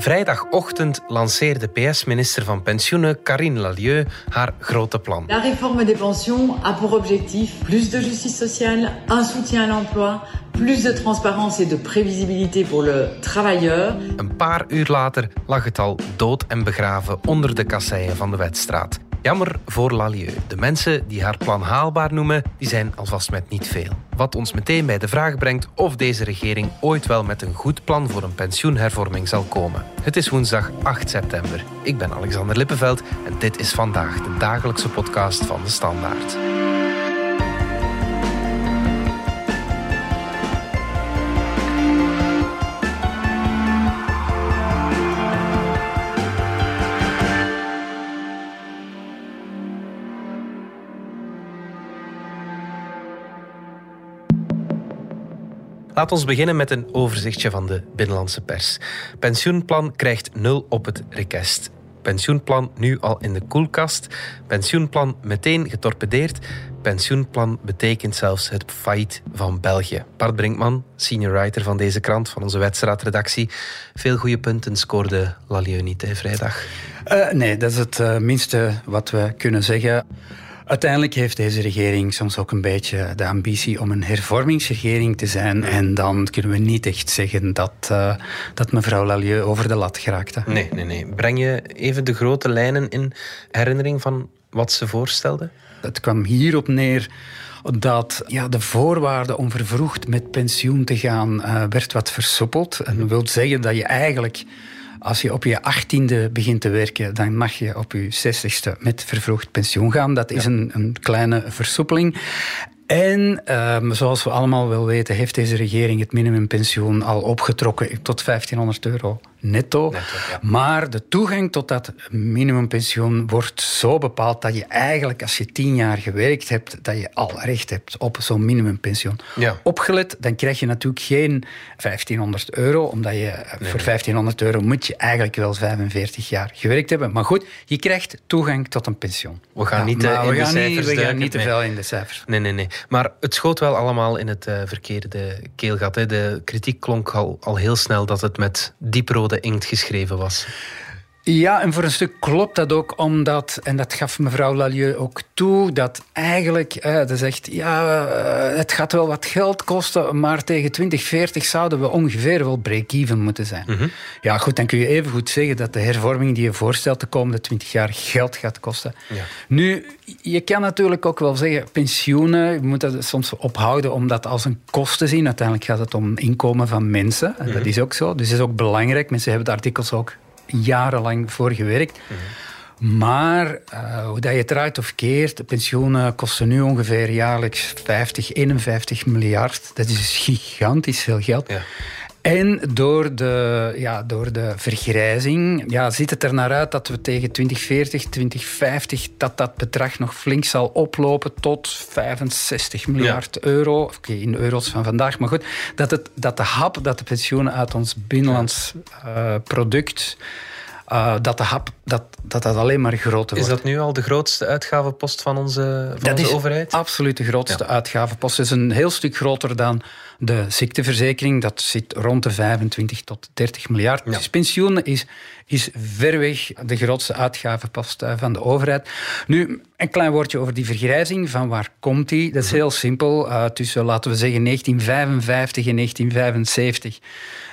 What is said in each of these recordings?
Vrijdagochtend lanceerde PS-minister van Pensioenen Karine Lalieu haar grote plan. La réforme des pensions a pour objectif plus de justice sociale, un soutien à l'emploi, plus de transparance et de prévisibilité pour le travailleur. Een paar uur later lag het al dood en begraven onder de kasseien van de Wetstraat. Jammer voor Lalieu. De mensen die haar plan haalbaar noemen, die zijn alvast met niet veel. Wat ons meteen bij de vraag brengt of deze regering ooit wel met een goed plan voor een pensioenhervorming zal komen. Het is woensdag 8 september. Ik ben Alexander Lippenveld en dit is vandaag de dagelijkse podcast van de Standaard. Laat ons beginnen met een overzichtje van de binnenlandse pers. Pensioenplan krijgt nul op het request. Pensioenplan nu al in de koelkast. Pensioenplan meteen getorpedeerd. Pensioenplan betekent zelfs het failliet van België. Bart Brinkman, senior writer van deze krant, van onze wedstrijdredactie. Veel goede punten scoorde Lalieu niet, vrijdag? Uh, nee, dat is het uh, minste wat we kunnen zeggen. Uiteindelijk heeft deze regering soms ook een beetje de ambitie om een hervormingsregering te zijn. En dan kunnen we niet echt zeggen dat, uh, dat mevrouw Lalieu over de lat geraakte. Nee, nee, nee. Breng je even de grote lijnen in herinnering van wat ze voorstelde? Het kwam hierop neer dat ja, de voorwaarde om vervroegd met pensioen te gaan uh, werd wat versoepeld. En dat wil zeggen dat je eigenlijk als je op je achttiende begint te werken, dan mag je op je zestigste met vervroegd pensioen gaan. Dat is een, een kleine versoepeling. En um, zoals we allemaal wel weten, heeft deze regering het minimumpensioen al opgetrokken tot 1500 euro netto. Maar de toegang tot dat minimumpensioen wordt zo bepaald dat je eigenlijk, als je tien jaar gewerkt hebt, dat je al recht hebt op zo'n minimumpensioen. Ja. Opgelet, dan krijg je natuurlijk geen 1500 euro, omdat je voor 1500 euro moet je eigenlijk wel 45 jaar gewerkt hebben. Maar goed, je krijgt toegang tot een pensioen. We gaan niet uh, in we de gaan cijfers niet, We gaan niet te veel in de cijfers. Nee, nee, nee. Maar het schoot wel allemaal in het uh, verkeerde keelgat. Hè. De kritiek klonk al, al heel snel dat het met dieprode inkt geschreven was. Ja, en voor een stuk klopt dat ook, omdat, en dat gaf mevrouw Lalieu ook toe, dat eigenlijk, eh, ze zegt, ja, het gaat wel wat geld kosten, maar tegen 2040 zouden we ongeveer wel break-even moeten zijn. Mm -hmm. Ja, goed, dan kun je even goed zeggen dat de hervorming die je voorstelt de komende 20 jaar geld gaat kosten. Ja. Nu, je kan natuurlijk ook wel zeggen, pensioenen, je moet dat soms ophouden om dat als een kost te zien. Uiteindelijk gaat het om inkomen van mensen, en mm -hmm. dat is ook zo. Dus dat is ook belangrijk. Mensen hebben de artikels ook jarenlang voor gewerkt. Mm -hmm. Maar uh, hoe dat je het eruit of keert, pensioenen kosten nu ongeveer jaarlijks 50, 51 miljard. Dat is gigantisch veel geld. Ja. En door de, ja, door de vergrijzing ja, ziet het er naar uit dat we tegen 2040, 2050... dat dat bedrag nog flink zal oplopen tot 65 miljard ja. euro. Oké, okay, in euro's van vandaag. Maar goed, dat, het, dat de hap dat de pensioenen uit ons binnenlands uh, product... Uh, dat, de hap, dat, dat dat alleen maar groter wordt. Is dat nu al de grootste uitgavenpost van onze, van dat onze is overheid? absoluut de grootste ja. uitgavenpost. Het is een heel stuk groter dan de ziekteverzekering. Dat zit rond de 25 tot 30 miljard. Ja. Dus pensioenen is, is verweg de grootste uitgavenpost van de overheid. Nu, een klein woordje over die vergrijzing. Van waar komt die? Dat is heel simpel. Uh, tussen, laten we zeggen, 1955 en 1975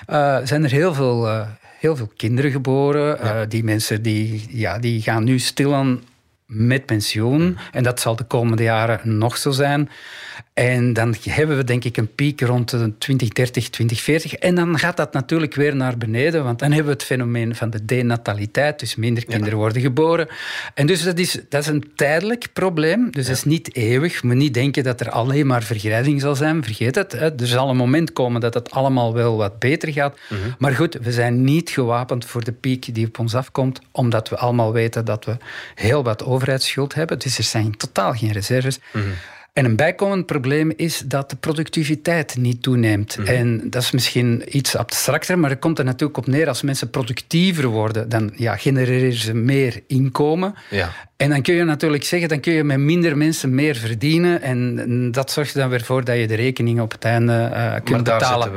uh, zijn er heel veel... Uh, heel veel kinderen geboren. Ja. Die mensen die, ja, die gaan nu stilaan met pensioen. Mm. En dat zal de komende jaren nog zo zijn. En dan hebben we denk ik een piek rond de 2030, 2040. En dan gaat dat natuurlijk weer naar beneden. Want dan hebben we het fenomeen van de denataliteit. Dus minder kinderen ja. worden geboren. En dus dat is, dat is een tijdelijk probleem. Dus ja. dat is niet eeuwig. We moet niet denken dat er alleen maar vergrijzing zal zijn. Vergeet het. Hè. Er zal een moment komen dat het allemaal wel wat beter gaat. Mm -hmm. Maar goed, we zijn niet gewapend voor de piek die op ons afkomt. Omdat we allemaal weten dat we heel wat overheidsschuld hebben. Dus er zijn totaal geen reserves. Mm -hmm. En een bijkomend probleem is dat de productiviteit niet toeneemt. Mhm. En dat is misschien iets abstracter, maar er komt er natuurlijk op neer als mensen productiever worden, dan ja, genereren ze meer inkomen. Ja. En dan kun je natuurlijk zeggen, dan kun je met minder mensen meer verdienen. En dat zorgt er dan weer voor dat je de rekening op het einde uh, kunt betalen.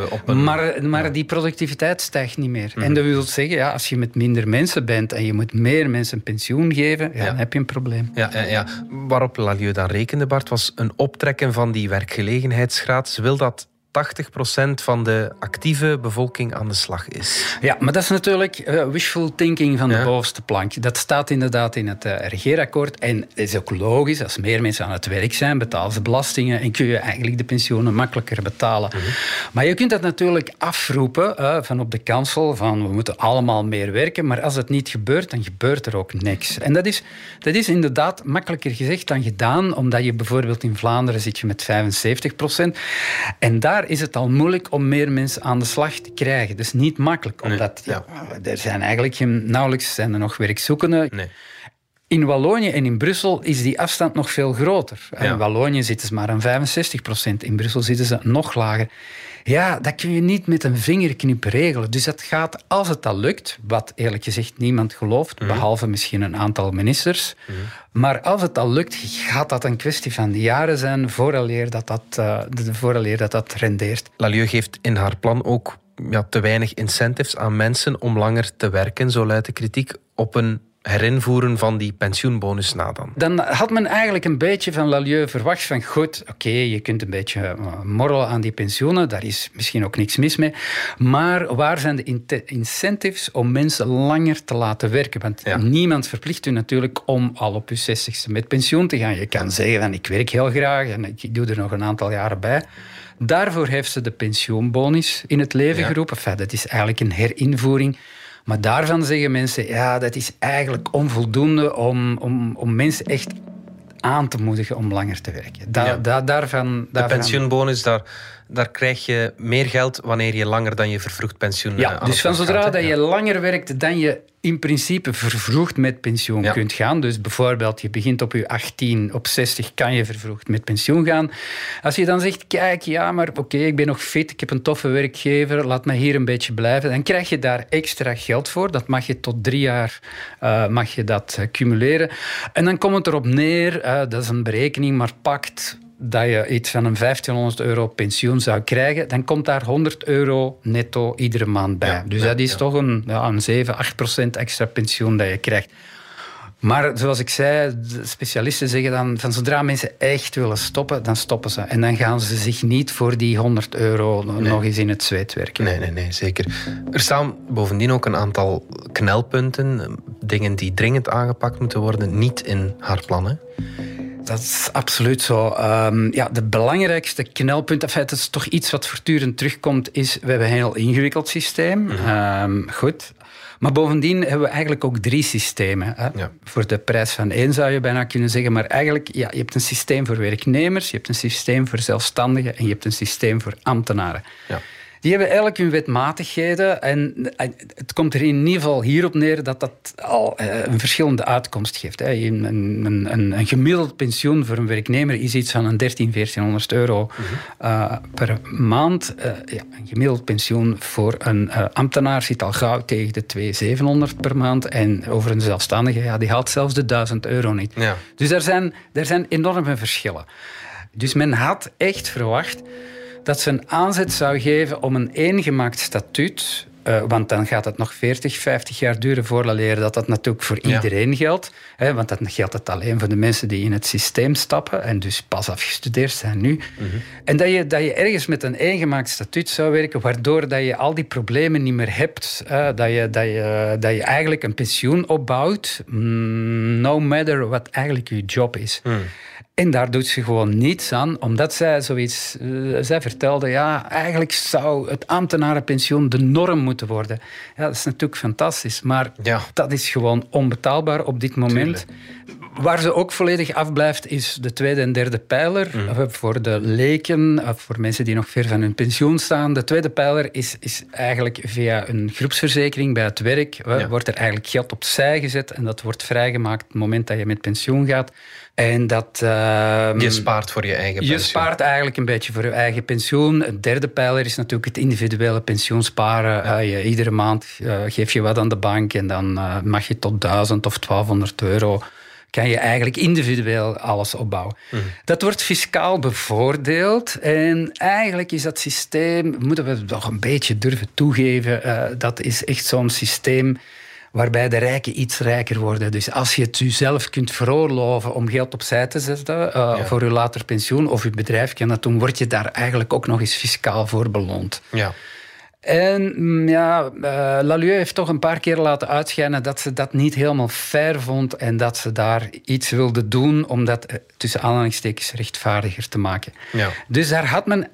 Maar, maar die productiviteit stijgt niet meer. En mhm. dat wil zeggen, ja, als je met minder mensen bent en je moet meer mensen een pensioen geven, ja, dan heb je een probleem. Ja, ja, ja. Waarop Lalieu dan rekende, Bart, was een optrekken van die werkgelegenheidsgraad. Wil dat 80% van de actieve bevolking aan de slag is. Ja, maar dat is natuurlijk uh, wishful thinking van de bovenste plank. Dat staat inderdaad in het uh, regeerakkoord. En het is ook logisch, als meer mensen aan het werk zijn, betalen ze belastingen en kun je eigenlijk de pensioenen makkelijker betalen. Mhm. Maar je kunt dat natuurlijk afroepen uh, van op de kansel, van we moeten allemaal meer werken. Maar als het niet gebeurt, dan gebeurt er ook niks. En dat is, dat is inderdaad makkelijker gezegd dan gedaan, omdat je bijvoorbeeld in Vlaanderen zit je met 75%. En daar is het al moeilijk om meer mensen aan de slag te krijgen. Is niet makkelijk, omdat ja. er zijn eigenlijk geen, nauwelijks zijn er nog werkzoekenden. Nee. In Wallonië en in Brussel is die afstand nog veel groter. In Wallonië zitten ze maar aan 65 procent, in Brussel zitten ze nog lager. Ja, dat kun je niet met een vingerknip regelen. Dus dat gaat, als het al lukt, wat eerlijk gezegd niemand gelooft, mhm. behalve misschien een aantal ministers. Mhm. Maar als het al lukt, gaat dat een kwestie van jaren zijn vooraleer dat dat, uh, vooraleer dat, dat rendeert. Lalieu geeft in haar plan ook ja, te weinig incentives aan mensen om langer te werken, zo luidt de kritiek, op een herinvoeren van die pensioenbonus na dan? Dan had men eigenlijk een beetje van Lalieu verwacht van goed, oké, je kunt een beetje eh, morrelen aan die pensioenen, daar is misschien ook niks mis mee, maar waar zijn de incentives om mensen langer te laten werken? Want niemand verplicht u natuurlijk om al op uw 60ste met pensioen te gaan. Je kan zeggen van ik werk heel graag en ik doe er nog een aantal jaren bij. Daarvoor heeft ze de pensioenbonus in het leven geroepen. Enfin, dat is eigenlijk een herinvoering maar daarvan zeggen mensen, ja, dat is eigenlijk onvoldoende om, om, om mensen echt aan te moedigen om langer te werken. Da, da, daarvan, de pensioenbonus, daar, daar krijg je meer geld wanneer je langer dan je vervroegd pensioen Ja, uh, dus van zodra dat je langer werkt dan je in principe vervroegd met pensioen kunt gaan. Dus bijvoorbeeld, je begint op je 18, op 60 kan je vervroegd met pensioen gaan. Als je dan zegt, kijk, ja, maar oké, ik ben nog fit, ik heb een toffe werkgever, laat me hier een beetje blijven, dan krijg je daar extra geld voor. Dat mag je tot drie jaar uh, mag je dat uh, cumuleren. En dan komt het erop neer, uh, dat is een berekening, maar pakt dat je iets van een 1500 euro pensioen zou krijgen, dan komt daar 100 euro netto iedere maand bij. dus dat is toch een, ja, een 7, 8 procent extra pensioen dat je krijgt. Maar zoals ik zei, de specialisten zeggen dan van zodra mensen echt willen stoppen, dan stoppen ze. En dan gaan ze zich niet voor die 100 euro nog eens in het zweet werken. Nee, nee, nee, zeker. Er staan bovendien ook een aantal knelpunten, dingen die dringend aangepakt moeten worden, niet in haar plannen dat is absoluut zo. Um, ja, de belangrijkste knelpunt, enfin, het is toch iets wat voortdurend terugkomt, is we hebben een heel ingewikkeld systeem. Mm goed. Maar bovendien hebben we eigenlijk ook drie systemen. Hè. Ja. Voor de prijs van één zou je bijna kunnen zeggen. Maar eigenlijk, ja, je hebt een systeem voor werknemers, je hebt een systeem voor zelfstandigen en je hebt een systeem voor ambtenaren. Ja. Die hebben eigenlijk hun wetmatigheden. En het komt er in ieder geval hierop neer dat dat al eh, een verschillende uitkomst geeft. Een, een, een, een gemiddeld pensioen voor een werknemer is iets van een 13, 1400 euro mhm. eh, per maand. Uh, ja, een gemiddeld pensioen voor een ambtenaar zit al gauw tegen de 2700 per maand. En over een zelfstandige, ja, die haalt zelfs de 1000 euro niet. Ja. Dus er zijn, er zijn enorme verschillen. Dus men had echt verwacht dat ze een aanzet zou geven om een eengemaakt statuut uh, want dan gaat het nog 40, 50 jaar duren voordat dat dat natuurlijk voor iedereen geldt. Hè, want dan geldt het alleen voor de mensen die in het systeem stappen en dus pas afgestudeerd zijn nu. Mhm. En dat je, dat je ergens met een eengemaakt statuut zou werken, waardoor dat je al die problemen niet meer hebt. dat, je, dat, je, dat je eigenlijk een pensioen opbouwt, mm, no matter wat eigenlijk je job is. Mhm. En daar doet ze gewoon niets aan, omdat zij zoiets... Uh, zij vertelde, ja, eigenlijk zou het ambtenarenpensioen de norm moeten worden. Ja, dat is natuurlijk fantastisch, maar ja. dat is gewoon onbetaalbaar op dit moment. Waar ze ook volledig afblijft is de tweede en derde pijler. Mm. Voor de leken, voor mensen die nog ver van hun pensioen staan. De tweede pijler is, is eigenlijk via een groepsverzekering bij het werk. Wordt er eigenlijk geld opzij gezet en dat wordt vrijgemaakt op het moment dat je met pensioen gaat. En dat, uh, je spaart voor je eigen pensioen. Je spaart eigenlijk een beetje voor je eigen pensioen. Het derde pijler is natuurlijk het individuele pensioensparen. Ja. Uh, je, iedere maand uh, geef je wat aan de bank en dan eh, mag je tot 1000 of 1200 euro kan je eigenlijk individueel alles opbouwen. Mhm. Dat wordt fiscaal bevoordeeld. En eigenlijk is dat systeem, moeten we toch een beetje durven toegeven, uh, dat is echt zo'n systeem waarbij de rijken iets rijker worden. Dus als je het jezelf kunt veroorloven om geld opzij te zetten uh, voor je later pensioen, of je bedrijf kan dat doen, word je daar eigenlijk ook nog eens fiscaal voor beloond. Ja. En mm, ja, uh, Lalieu heeft toch een paar keer laten uitschijnen dat ze dat niet helemaal fair vond en dat ze daar iets wilde doen om dat eh, tussen aanhalingstekens rechtvaardiger te maken. Ja. Dus daar had men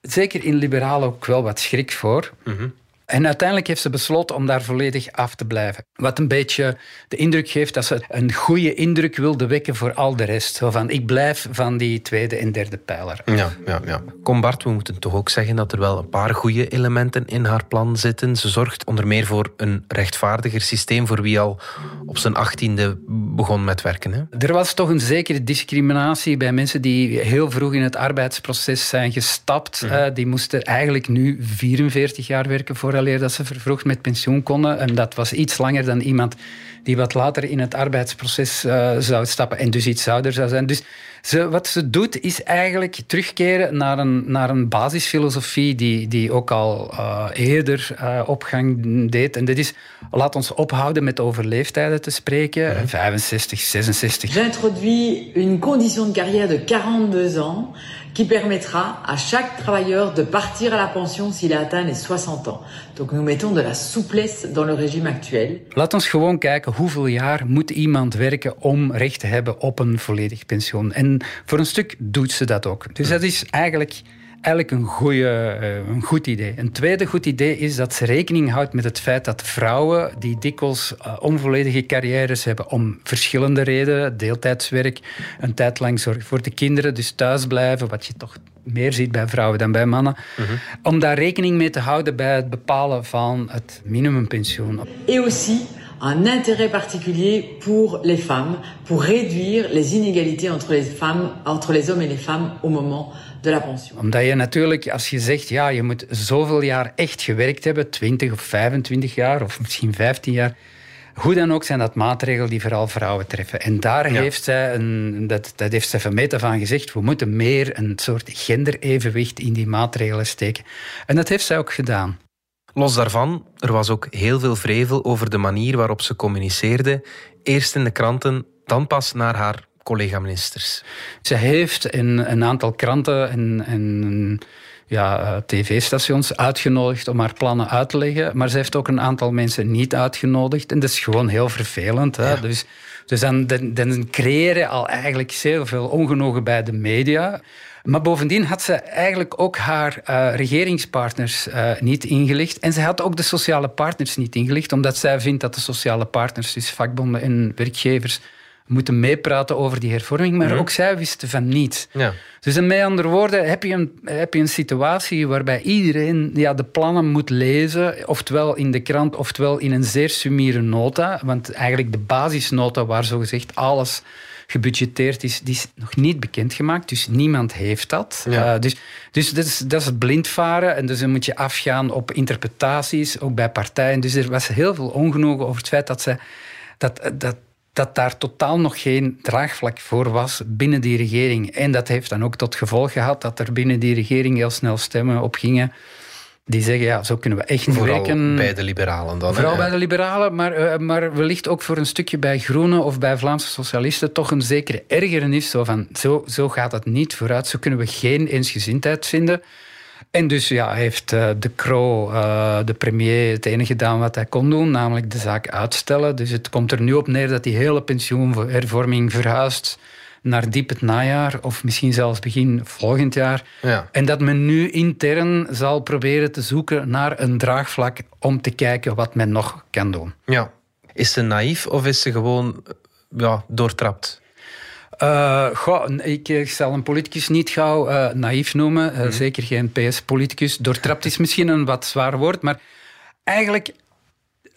zeker in liberaal ook wel wat schrik voor. Mm en uiteindelijk heeft ze besloten om daar volledig af te blijven. Wat een beetje de indruk geeft dat ze een goede indruk wilde wekken voor al de rest. Zo van, ik blijf van die tweede en derde pijler. Ja, ja, ja. Kom Bart, we moeten toch ook zeggen dat er wel een paar goede elementen in haar plan zitten. Ze zorgt onder meer voor een rechtvaardiger systeem voor wie al op zijn achttiende begon met werken. Hè? Er was toch een zekere discriminatie bij mensen die heel vroeg in het arbeidsproces zijn gestapt. Mhm. die moesten eigenlijk nu 44 jaar werken voor vooraleer dat ze vervroegd met pensioen konden. En dat was iets langer dan iemand die wat later in het arbeidsproces uh, zou stappen en dus iets ouder zou zijn. Dus ze, wat ze doet is eigenlijk terugkeren naar een, naar een basisfilosofie die, die ook al uh, eerder uh, opgang deed. En dat is, laat ons ophouden met over leeftijden te spreken. Mm 65, 66. J'introduis une condition de carrière de 42 ans qui permettra à chaque travailleur de partir à la pension s'il a atteint les 60 ans. Donc nous mettons de la souplesse dans le régime actuel. Laat ons gewoon kijken hoeveel jaar moet iemand werken om recht te hebben op een volledig pensioen. En voor een stuk doet ze dat ook. Dus dat is eigenlijk eigenlijk een, goeie, eh, een goed idee. Een tweede goed idee is dat ze rekening houdt met het feit dat vrouwen die dikwijls uh, onvolledige carrières hebben om verschillende redenen, deeltijdswerk, een tijd lang zorgen voor de kinderen, dus thuisblijven, wat je toch meer ziet bij vrouwen dan bij mannen, -hmm. om daar rekening mee te houden bij het bepalen van het minimumpensioen. Et aussi un intérêt particulier pour les femmes, pour réduire les inégalités entre les femmes, entre les hommes et les femmes au moment de la pension. Omdat je natuurlijk, als je zegt, ja, je moet zoveel jaar echt gewerkt hebben, 20 of 25 jaar of misschien 15 jaar, hoe dan ook zijn dat maatregelen die vooral vrouwen treffen. En daar heeft zij, een, dat, dat heeft zij van van gezegd, we moeten meer een soort genderevenwicht in die maatregelen steken. En dat heeft zij ook gedaan. Los daarvan, er was ook heel veel vrevel over de manier waarop ze communiceerde. Eerst in de kranten, dan pas naar haar collega-ministers. Ze heeft in een aantal kranten en, ja, eh, tv-stations uitgenodigd om haar plannen uit te leggen. Maar ze heeft ook een aantal mensen niet uitgenodigd. En dat is gewoon heel vervelend. Hè? Dus, dus dan, dan, dan creëer je al eigenlijk zeer veel ongenoegen bij de media. Maar bovendien had ze eigenlijk ook haar uh, regeringspartners uh, niet ingelicht. En ze had ook de sociale partners niet ingelicht, omdat zij vindt dat de sociale partners, dus vakbonden en werkgevers, moeten meepraten over die hervorming, maar mhm. ook zij wisten van niets. Ja. Dus met andere woorden heb je, een, heb je een situatie waarbij iedereen ja, de plannen moet lezen, oftewel in de krant, oftewel in een zeer sumiere nota, want eigenlijk de basisnota waar zogezegd alles gebudgeteerd is, die is nog niet bekendgemaakt. Dus niemand heeft dat. Ja. Uh, dus dus dat, is, dat is blindvaren. En dus dan moet je afgaan op interpretaties, ook bij partijen. Dus er was heel veel ongenoegen over het feit dat ze... Dat, dat, dat daar totaal nog geen draagvlak voor was binnen die regering. En dat heeft dan ook tot gevolg gehad dat er binnen die regering heel snel stemmen op gingen die zeggen, ja, zo kunnen we echt niet Vooral werken. bij de liberalen dan. Vooral bij de liberalen, maar, uh, maar wellicht ook voor een stukje bij Groenen of bij Vlaamse socialisten toch een zekere ergernis. Zo van, zo, zo gaat het niet vooruit, zo kunnen we geen eensgezindheid vinden. En dus ja, heeft uh, De Croo, uh, de premier, het enige gedaan wat hij kon doen, namelijk de zaak uitstellen. Dus het komt er nu op neer dat die hele pensioenhervorming verhuist naar diep het najaar of misschien zelfs begin volgend jaar. Ja. En dat men nu intern zal proberen te zoeken naar een draagvlak om te kijken wat men nog kan doen. Ja. Is ze naïef of is ze gewoon ja, doortrapt? Uh, goh, ik zal een politicus niet gauw uh, naïef noemen. Uh, Zeker geen PS-politicus. Doortrapt is misschien een wat zwaar woord. Maar eigenlijk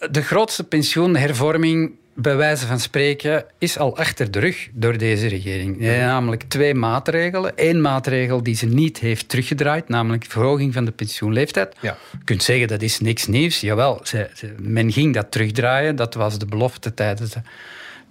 de grootste pensioenhervorming bij wijze van spreken, is al achter de rug door deze regering. Ja, namelijk twee maatregelen. Eén maatregel die ze niet heeft teruggedraaid, namelijk verhoging van de pensioenleeftijd. Ja. Je kunt zeggen dat is niks nieuws. Jawel, ze, men ging dat terugdraaien. Dat was de belofte tijdens de,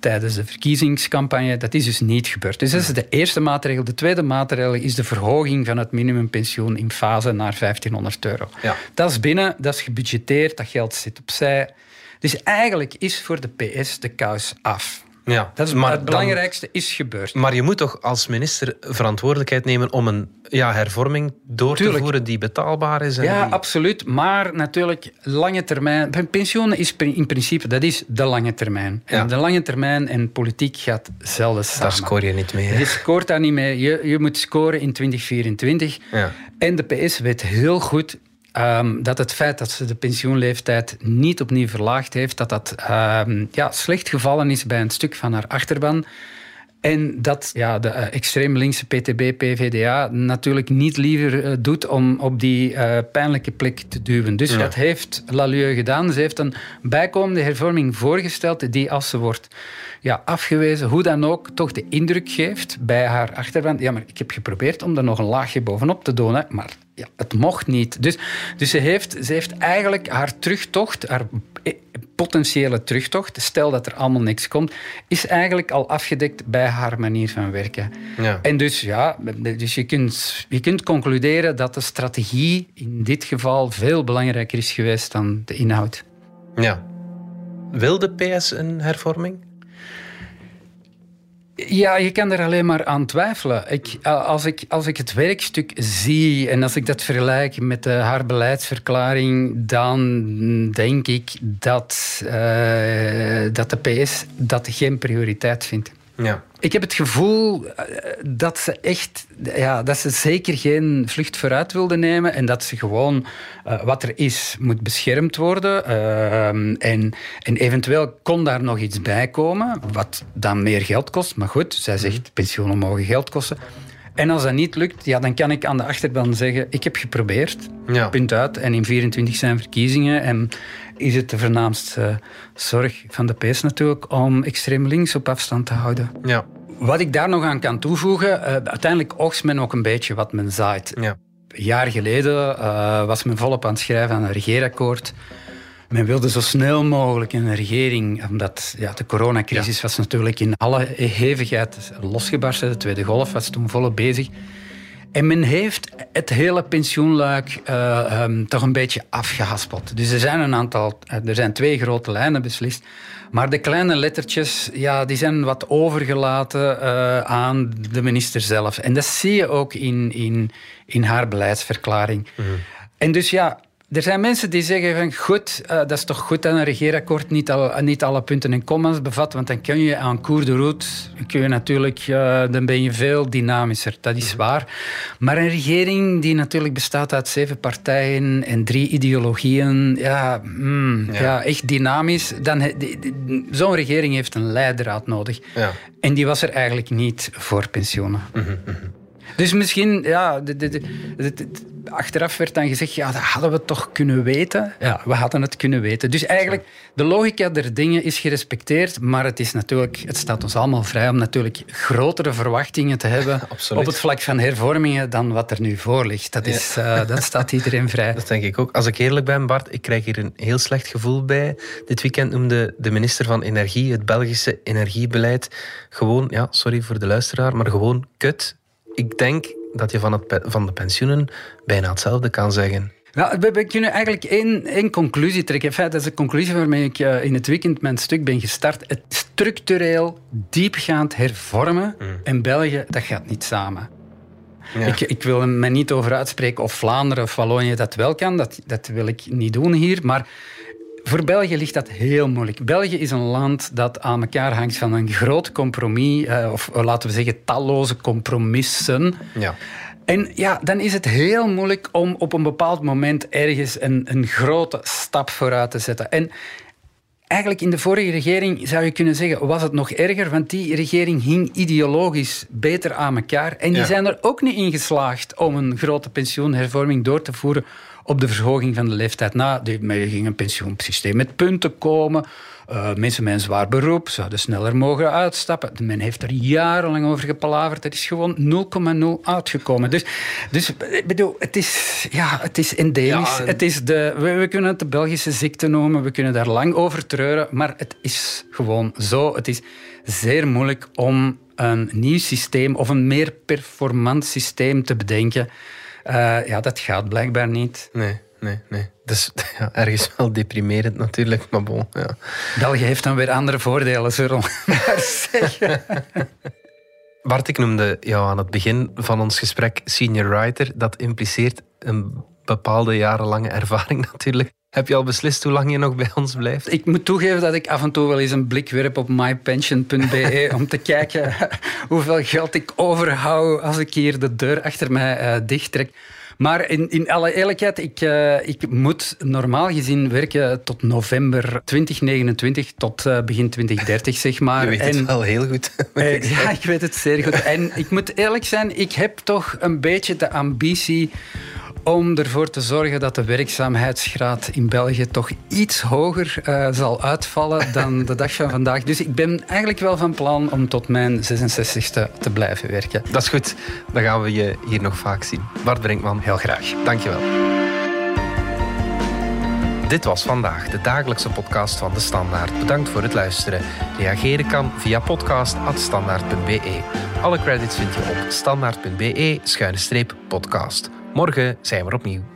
tijdens de verkiezingscampagne. Dat is dus niet gebeurd. Dus dat is de eerste maatregel. De tweede maatregel is de verhoging van het minimumpensioen in fase naar 1500 euro. Ja. Dat is binnen, dat is gebudgeteerd, dat geld zit opzij. Dus eigenlijk is voor de PS de kous af. Ja, dat is maar het belangrijkste is gebeurd. Maar je moet toch als minister verantwoordelijkheid nemen om een ja, hervorming door te voeren die betaalbaar is? En ja, die... absoluut. Maar natuurlijk, lange termijn. Pensioenen is in principe dat is de lange termijn. En de lange termijn en politiek gaat zelden samen. Daar scoor je niet mee. Je scoort daar niet mee. Je, je moet scoren in 2024. Ja. En de PS weet heel goed Um, dat het feit dat ze de pensioenleeftijd niet opnieuw verlaagd heeft, dat dat um, ja, slecht gevallen is bij een stuk van haar achterban. En dat ja, de uh, extreem linkse PTB, PVDA natuurlijk niet liever uh, doet om op die uh, pijnlijke plek te duwen. Dus ja. wat heeft Lalieu gedaan? Ze heeft een bijkomende hervorming voorgesteld die als ze wordt ja, afgewezen, hoe dan ook, toch de indruk geeft bij haar achterban. Ja, maar ik heb geprobeerd om er nog een laagje bovenop te doen, hè, maar ja, het mocht niet. Dus, dus ze, heeft, ze heeft eigenlijk haar terugtocht, haar potentiële terugtocht, stel dat er allemaal niks komt, is eigenlijk al afgedekt bij haar manier van werken. Ja. En dus ja, dus je, kunt, je kunt concluderen dat de strategie in dit geval veel belangrijker is geweest dan de inhoud. Ja. Wil de PS een hervorming? Ja, je kan er alleen maar aan twijfelen. Ik, als, ik, als ik het werkstuk zie en als ik dat vergelijk met haar beleidsverklaring, dan denk ik dat, uh, dat de PS dat geen prioriteit vindt. Ja. Ik heb het gevoel eh, dat ze echt, ja, dat ze zeker geen vlucht vooruit wilden nemen en dat ze gewoon uh, wat er is moet beschermd worden. Uh, en, en eventueel kon daar nog iets bij komen, wat dan meer geld kost. Maar goed, zij zegt mhm. pensioenen mogen geld kosten. En als dat niet lukt, ja, dan kan ik aan de achterban zeggen: ik heb geprobeerd. Ja. Punt uit. En in 24 zijn verkiezingen. En is het de voornaamste zorg van de PS natuurlijk om extreem links op afstand te houden. Ja. Wat ik daar nog aan kan toevoegen, uh, uiteindelijk oogst men ook een beetje wat men zaait. Ja. Een jaar geleden uh, was men volop aan het schrijven aan een regeerakkoord. Men wilde zo snel mogelijk een regering, omdat ja, de coronacrisis was natuurlijk in alle hevigheid losgebarsten. De tweede golf was toen volop bezig. En men heeft het hele pensioenluik uh, um, toch een beetje afgehaspeld. Dus er zijn een aantal, eh, er zijn twee grote lijnen beslist. Maar de kleine lettertjes, ja, die zijn wat overgelaten uh, aan de minister zelf. En dat zie je ook in, in, in haar beleidsverklaring. Mm. En dus ja, er zijn mensen die zeggen van goed, uh, dat is toch goed dat een regeerakkoord niet, al, niet alle punten en commas bevat, want dan kun je aan cours de route, kun je natuurlijk, uh, dan ben je veel dynamischer. Dat is waar. Maar een regering die natuurlijk bestaat uit zeven partijen en drie ideologieën, ja, mm, ja. ja. echt dynamisch, dan zo'n regering heeft een leidraad nodig. Ja. En die was er eigenlijk niet voor pensioenen. Mm -hmm. Dus misschien, ja, de, de, de, achteraf werd dan gezegd, ja, dat hadden we toch kunnen weten. Ja, we hadden het kunnen weten. Dus eigenlijk, de logica der dingen is gerespecteerd, maar het, is natuurlijk, het staat ons allemaal vrij om natuurlijk grotere verwachtingen te hebben op het vlak van hervormingen dan wat er nu voor ligt. Dat, is, uh, dat staat iedereen vrij. Dat denk ik ook. Als ik eerlijk ben, Bart, ik krijg hier een heel slecht gevoel bij. Dit weekend noemde de minister van Energie het Belgische energiebeleid gewoon, ja, sorry voor de luisteraar, maar gewoon kut ik denk dat je van, het, van de pensioenen bijna hetzelfde kan zeggen. Ja, we, kunnen eigenlijk één, één conclusie trekken. In feite, dat is de conclusie waarmee ik uh, in het weekend mijn stuk ben gestart. Het structureel, diepgaand hervormen mm. in België, dat gaat niet samen. Ja. Ik, ik, wil me niet over uitspreken of Vlaanderen of Wallonië dat wel kan. Dat, dat wil ik niet doen hier. Maar voor België ligt dat heel moeilijk. België is een land dat aan elkaar hangt van een groot compromis, uh, of laten we zeggen talloze compromissen. Ja. En ja, dan is het heel moeilijk om op een bepaald moment ergens een, een grote stap vooruit te zetten. En eigenlijk in de vorige regering zou je kunnen zeggen, was het nog erger, want die regering hing ideologisch beter aan elkaar. En die zijn er ook niet in geslaagd om een grote pensioenhervorming door te voeren op de verhoging van de leeftijd. Na, er ging een pensioensysteem met punten komen. Uh, mensen met een zwaar beroep zouden sneller mogen uitstappen. Men heeft er jarenlang over gepalaverd. Het is gewoon 0,0 uitgekomen. Dus, dus ik bedoel, het is, ja, het is endemisch. Het is de, we, kunnen het de Belgische ziekte noemen. We kunnen daar lang over treuren. Maar het is gewoon zo. Het is zeer moeilijk om een nieuw systeem of een meer performant systeem te bedenken. Uh, ja, dat gaat blijkbaar niet. Nee nee, nee. Dus ja, ergens wel deprimerend natuurlijk, maar bon. Ja. België heeft dan weer andere voordelen, zullen maar zeggen. Bart, ik noemde jou aan het begin van ons gesprek senior writer. Dat impliceert een bepaalde jarenlange ervaring natuurlijk. Heb je al beslist hoe lang je nog bij ons blijft? Ik moet toegeven dat ik af en toe wel eens een blik werp op mypension.be om te kijken hoeveel geld ik overhoud als ik hier de deur achter mij uh, dichttrek. Maar in, in alle eerlijkheid, ik, uh, ik moet normaal gezien werken tot november 2029, tot uh, begin 2030, zeg maar. Je weet het wel heel goed. Uh, ja, ik weet het zeer goed. En ik moet eerlijk zijn, ik heb toch een beetje de ambitie om ervoor te zorgen dat de werkzaamheidsgraad in België toch iets hoger uh, zal uitvallen dan de dag van vandaag. Dus ik ben eigenlijk wel van plan om tot mijn 66ste te blijven werken. Dat is goed. Dan gaan we je hier nog vaak zien. Bart Brinkman, heel graag. Dankjewel. Dit was vandaag de dagelijkse podcast van De Standaard. Bedankt voor het luisteren. Reageren kan via podcast.standaard.be. Alle credits vind je op standaard.be-podcast. Morgen zijn we opnieuw.